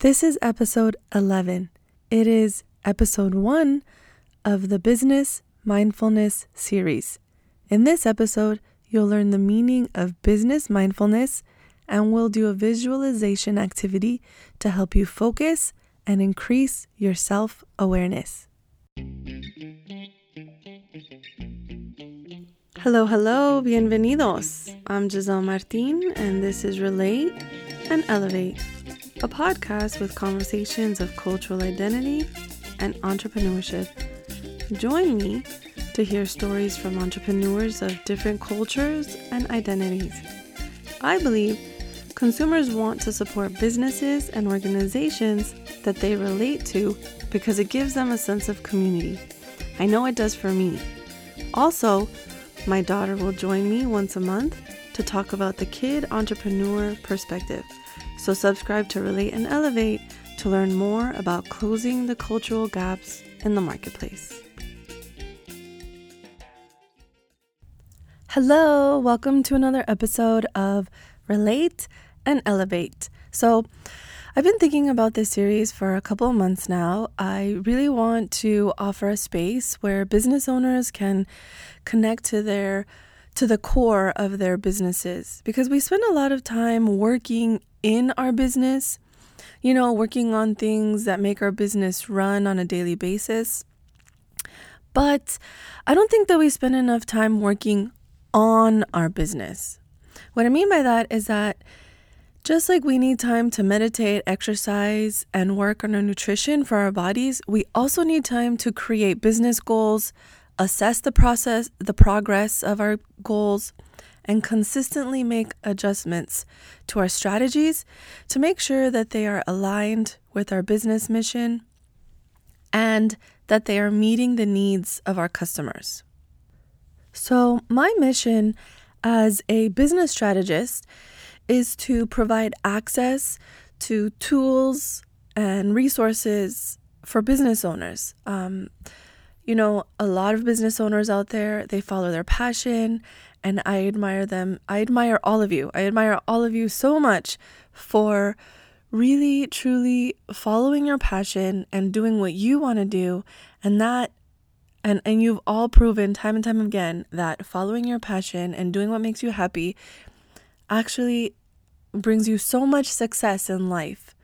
This is episode 11. It is episode one of the Business Mindfulness series. In this episode, you'll learn the meaning of business mindfulness and we'll do a visualization activity to help you focus and increase your self awareness. Hello, hello, bienvenidos. I'm Giselle Martin, and this is Relate and Elevate, a podcast with conversations of cultural identity and entrepreneurship. Join me to hear stories from entrepreneurs of different cultures and identities. I believe consumers want to support businesses and organizations that they relate to because it gives them a sense of community. I know it does for me. Also, my daughter will join me once a month to talk about the kid entrepreneur perspective. So, subscribe to Relate and Elevate to learn more about closing the cultural gaps in the marketplace. Hello, welcome to another episode of Relate and Elevate. So, I've been thinking about this series for a couple of months now. I really want to offer a space where business owners can connect to their to the core of their businesses because we spend a lot of time working in our business, you know, working on things that make our business run on a daily basis. But I don't think that we spend enough time working on our business. What I mean by that is that just like we need time to meditate, exercise, and work on our nutrition for our bodies, we also need time to create business goals, assess the process, the progress of our goals, and consistently make adjustments to our strategies to make sure that they are aligned with our business mission and that they are meeting the needs of our customers. So, my mission as a business strategist is to provide access to tools and resources for business owners. Um, you know, a lot of business owners out there, they follow their passion, and I admire them. I admire all of you. I admire all of you so much for really, truly following your passion and doing what you want to do. And that, and, and you've all proven time and time again that following your passion and doing what makes you happy actually brings you so much success in life.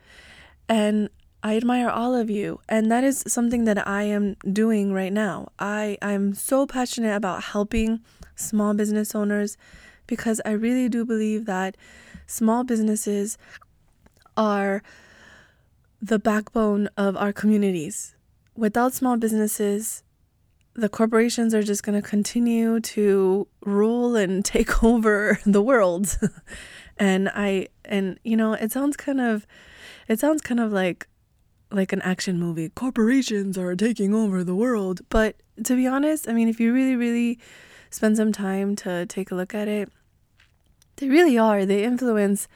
And I admire all of you. And that is something that I am doing right now. I, I'm so passionate about helping small business owners because I really do believe that small businesses are the backbone of our communities. Without small businesses, the corporations are just going to continue to rule and take over the world. and I and you know, it sounds kind of it sounds kind of like like an action movie. Corporations are taking over the world, but to be honest, I mean, if you really really spend some time to take a look at it, they really are. They influence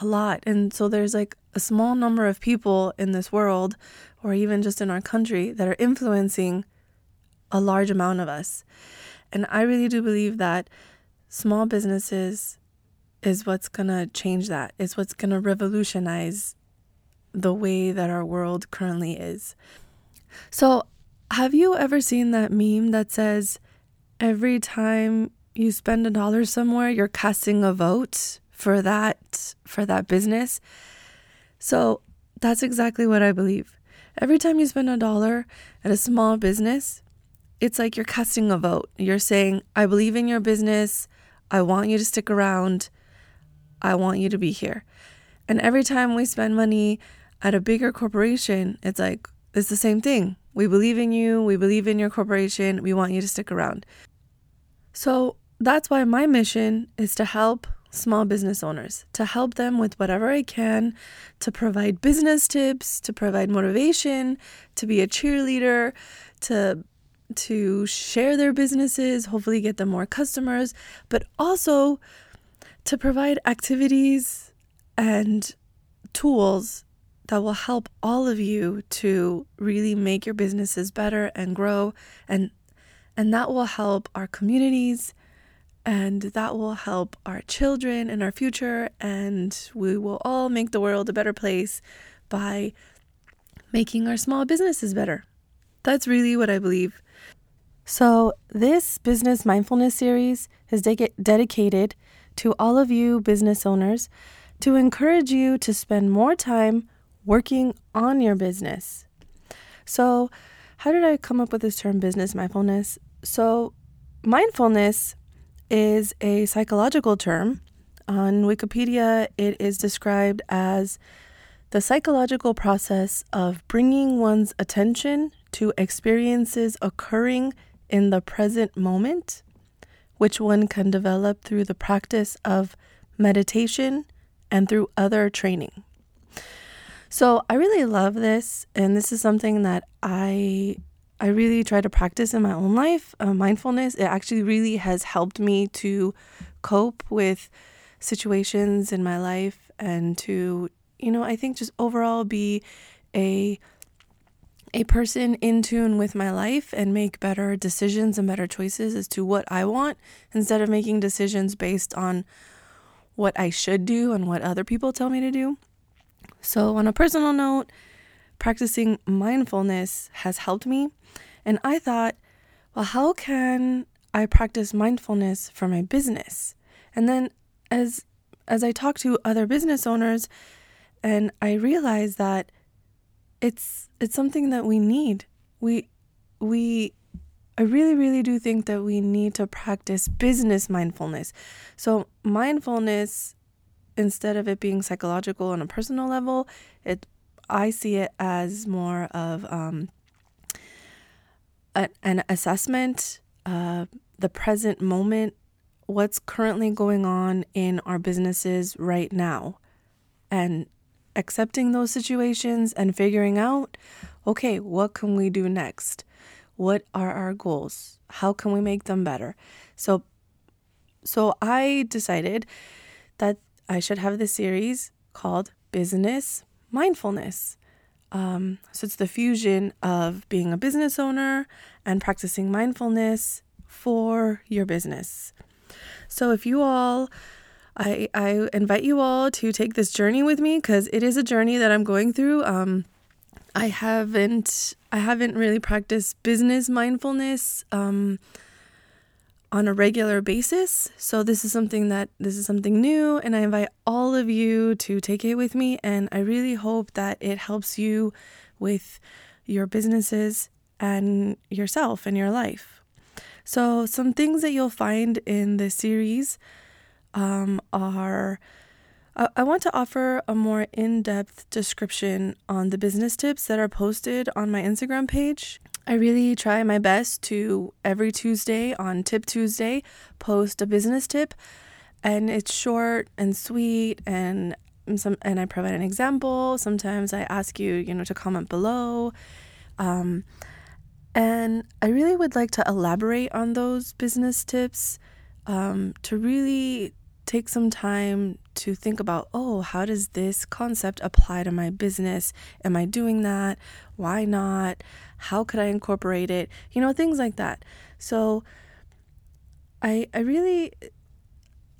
a lot. And so there's like a small number of people in this world or even just in our country that are influencing a large amount of us. And I really do believe that small businesses is what's going to change that. Is what's going to revolutionize the way that our world currently is. So, have you ever seen that meme that says every time you spend a dollar somewhere, you're casting a vote for that for that business? So, that's exactly what I believe. Every time you spend a dollar at a small business, it's like you're casting a vote. You're saying, I believe in your business. I want you to stick around. I want you to be here. And every time we spend money at a bigger corporation, it's like, it's the same thing. We believe in you. We believe in your corporation. We want you to stick around. So that's why my mission is to help small business owners, to help them with whatever I can, to provide business tips, to provide motivation, to be a cheerleader, to to share their businesses, hopefully get them more customers, but also to provide activities and tools that will help all of you to really make your businesses better and grow and and that will help our communities and that will help our children and our future and we will all make the world a better place by making our small businesses better. That's really what I believe. So, this business mindfulness series is de- dedicated to all of you business owners to encourage you to spend more time working on your business. So, how did I come up with this term business mindfulness? So, mindfulness is a psychological term. On Wikipedia, it is described as the psychological process of bringing one's attention to experiences occurring in the present moment, which one can develop through the practice of meditation and through other training. So I really love this, and this is something that I I really try to practice in my own life. Uh, mindfulness it actually really has helped me to cope with situations in my life and to you know I think just overall be a a person in tune with my life and make better decisions and better choices as to what I want instead of making decisions based on what I should do and what other people tell me to do. So, on a personal note, practicing mindfulness has helped me. And I thought, well, how can I practice mindfulness for my business? And then as as I talk to other business owners and I realize that it's it's something that we need. We we I really really do think that we need to practice business mindfulness. So mindfulness instead of it being psychological on a personal level, it I see it as more of um, a, an assessment, uh, the present moment, what's currently going on in our businesses right now, and accepting those situations and figuring out okay, what can we do next? What are our goals? How can we make them better? So so I decided that I should have this series called Business Mindfulness. Um, so it's the fusion of being a business owner and practicing mindfulness for your business. So if you all I, I invite you all to take this journey with me because it is a journey that I'm going through. Um, I haven't I haven't really practiced business mindfulness um, on a regular basis. So this is something that this is something new, and I invite all of you to take it with me. And I really hope that it helps you with your businesses and yourself and your life. So some things that you'll find in this series um, are I want to offer a more in depth description on the business tips that are posted on my Instagram page. I really try my best to every Tuesday on Tip Tuesday post a business tip, and it's short and sweet and some and I provide an example. Sometimes I ask you, you know, to comment below. Um, and I really would like to elaborate on those business tips um, to really take some time to think about oh, how does this concept apply to my business? Am I doing that? Why not? How could I incorporate it? You know, things like that. So I I really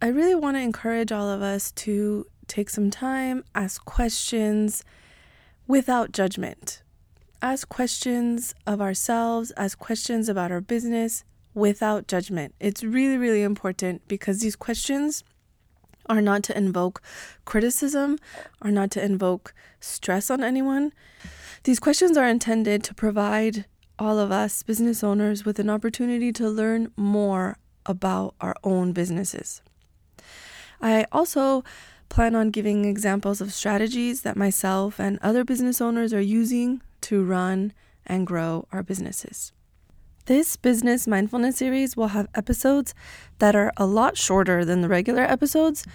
I really want to encourage all of us to take some time, ask questions without judgment. Ask questions of ourselves, ask questions about our business without judgment. It's really, really important because these questions are not to invoke criticism, are not to invoke stress on anyone. These questions are intended to provide all of us business owners with an opportunity to learn more about our own businesses. I also plan on giving examples of strategies that myself and other business owners are using to run and grow our businesses. This business mindfulness series will have episodes that are a lot shorter than the regular episodes.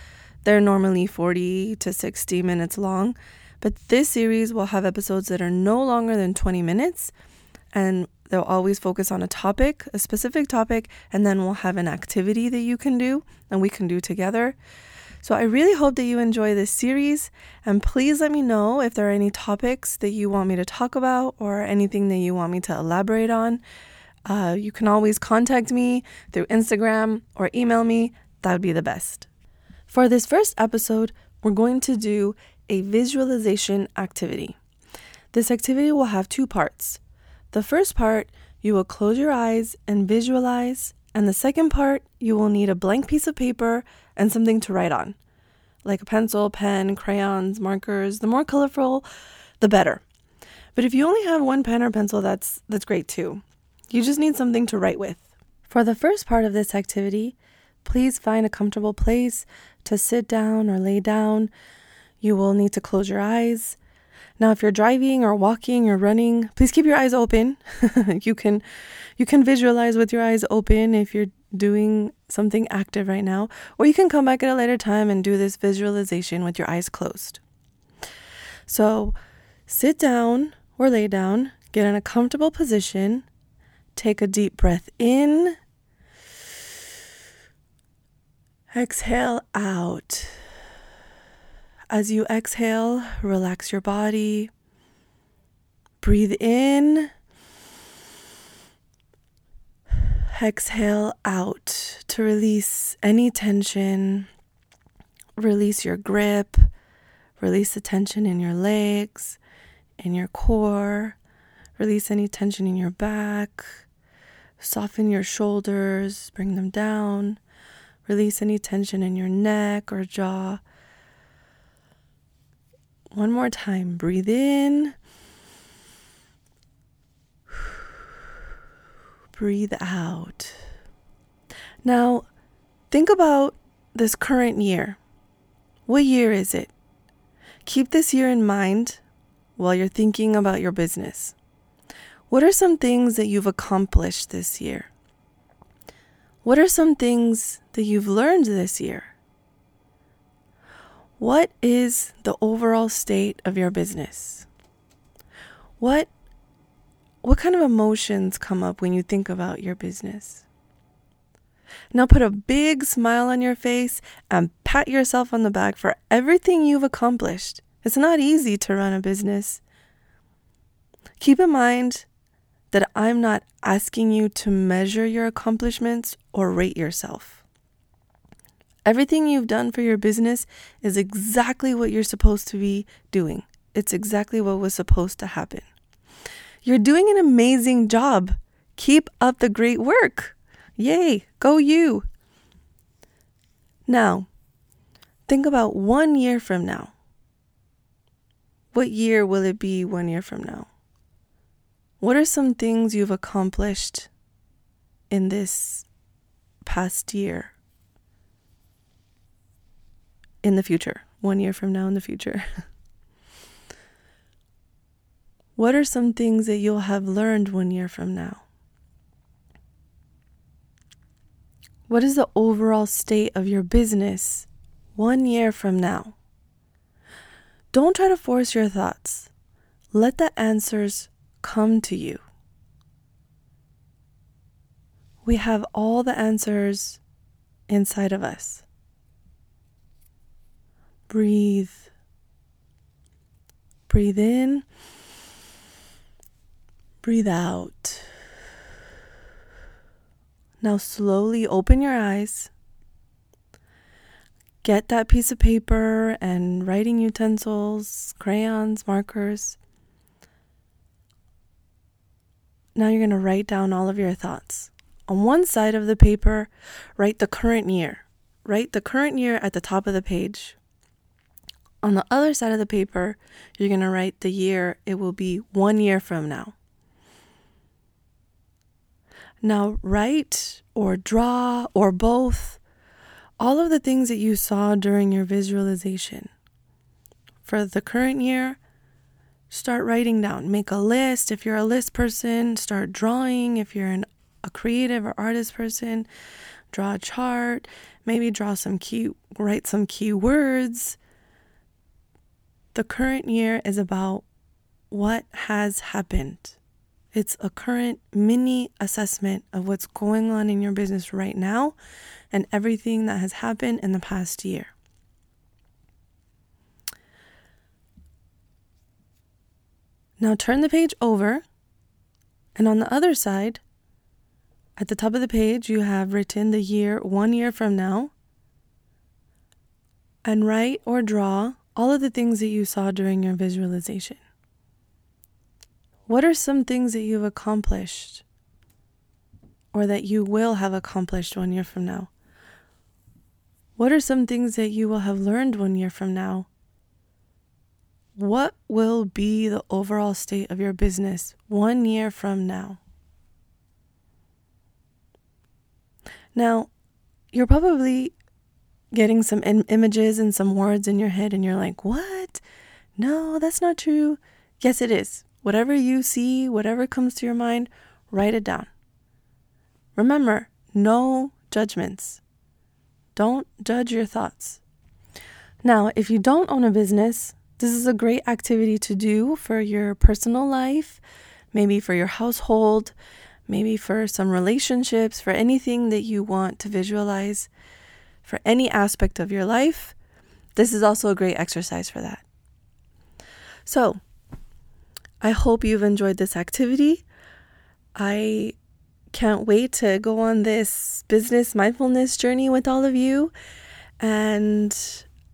They're normally 40 to 60 minutes long, but this series will have episodes that are no longer than 20 minutes and they'll always focus on a topic, a specific topic, and then we'll have an activity that you can do and we can do together. So I really hope that you enjoy this series and please let me know if there are any topics that you want me to talk about or anything that you want me to elaborate on. Uh, you can always contact me through Instagram or email me. That would be the best. For this first episode, we're going to do a visualization activity. This activity will have two parts. The first part, you will close your eyes and visualize, and the second part, you will need a blank piece of paper and something to write on, like a pencil, pen, crayons, markers. The more colorful, the better. But if you only have one pen or pencil, that's that's great too. You just need something to write with. For the first part of this activity, please find a comfortable place to sit down or lay down. You will need to close your eyes. Now, if you're driving or walking or running, please keep your eyes open. you can you can visualize with your eyes open if you're doing something active right now, or you can come back at a later time and do this visualization with your eyes closed. So, sit down or lay down, get in a comfortable position, take a deep breath in, exhale out. As you exhale, relax your body. Breathe in. Exhale out to release any tension. Release your grip. Release the tension in your legs, in your core. Release any tension in your back. Soften your shoulders, bring them down. Release any tension in your neck or jaw. One more time. Breathe in. Breathe out. Now, think about this current year. What year is it? Keep this year in mind while you're thinking about your business. What are some things that you've accomplished this year? What are some things that you've learned this year? What is the overall state of your business? What what kind of emotions come up when you think about your business? Now put a big smile on your face and pat yourself on the back for everything you've accomplished. It's not easy to run a business. Keep in mind that I'm not asking you to measure your accomplishments or rate yourself. Everything you've done for your business is exactly what you're supposed to be doing. It's exactly what was supposed to happen. You're doing an amazing job. Keep up the great work. Yay, go you. Now, think about one year from now. What year will it be one year from now? What are some things you've accomplished in this past year? in the future, one year from now in the future? what are some things that you'll have learned one year from now? What is the overall state of your business one year from now? Don't try to force your thoughts. Let the answers come to you. We have all the answers inside of us. Breathe. Breathe in. Breathe out. Now slowly open your eyes. Get that piece of paper and writing utensils, crayons, markers. Now you're going to write down all of your thoughts. On one side of the paper, write the current year. Write the current year at the top of the page. On the other side of the paper, you're going to write the year it will be one year from now. Now, write or draw or both all of the things that you saw during your visualization. For the current year, start writing down. Make a list. If you're a list person, start drawing. If you're an, a creative or artist person, draw a chart. Maybe draw some key, write some keywords the current year is about what has happened. It's a current mini assessment of what's going on in your business right now and everything that has happened in the past year. Now turn the page over, and on the other side, at the top of the page, you have written the year one year from now, and write or draw all of the things that you saw during your visualization. What are some things that you've accomplished or that you will have accomplished one year from now? What are some things that you will have learned one year from now? What will be the overall state of your business one year from now? Now, you're probably getting some images and some words in your head, and you're like, what? No, that's not true. Yes, it is. Whatever you see, whatever comes to your mind, write it down. Remember, no judgments. Don't judge your thoughts. Now, if you don't own a business, this is a great activity to do for your personal life, maybe for your household, maybe for some relationships, for anything that you want to visualize for any aspect of your life. This is also a great exercise for that. So, I hope you've enjoyed this activity. I can't wait to go on this business mindfulness journey with all of you. And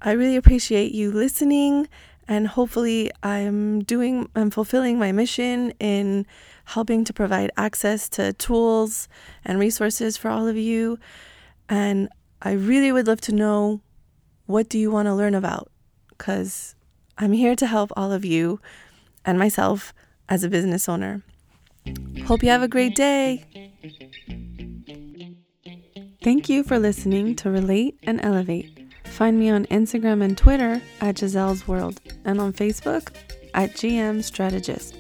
I really appreciate you listening. And hopefully, I'm doing, I'm fulfilling my mission in helping to provide access to tools and resources for all of you. And I really would love to know what do you want to learn about? Because I'm here to help all of you and myself as a business owner. Hope you have a great day. Thank you for listening to Relate and Elevate. Find me on Instagram and Twitter at Giselle's World and on Facebook at GM Strategist.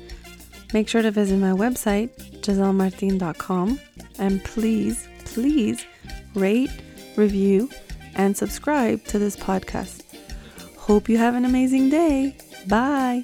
Make sure to visit my website, gisellemartin.com, and please, please rate, review, and subscribe to this podcast. Hope you have an amazing day. Bye.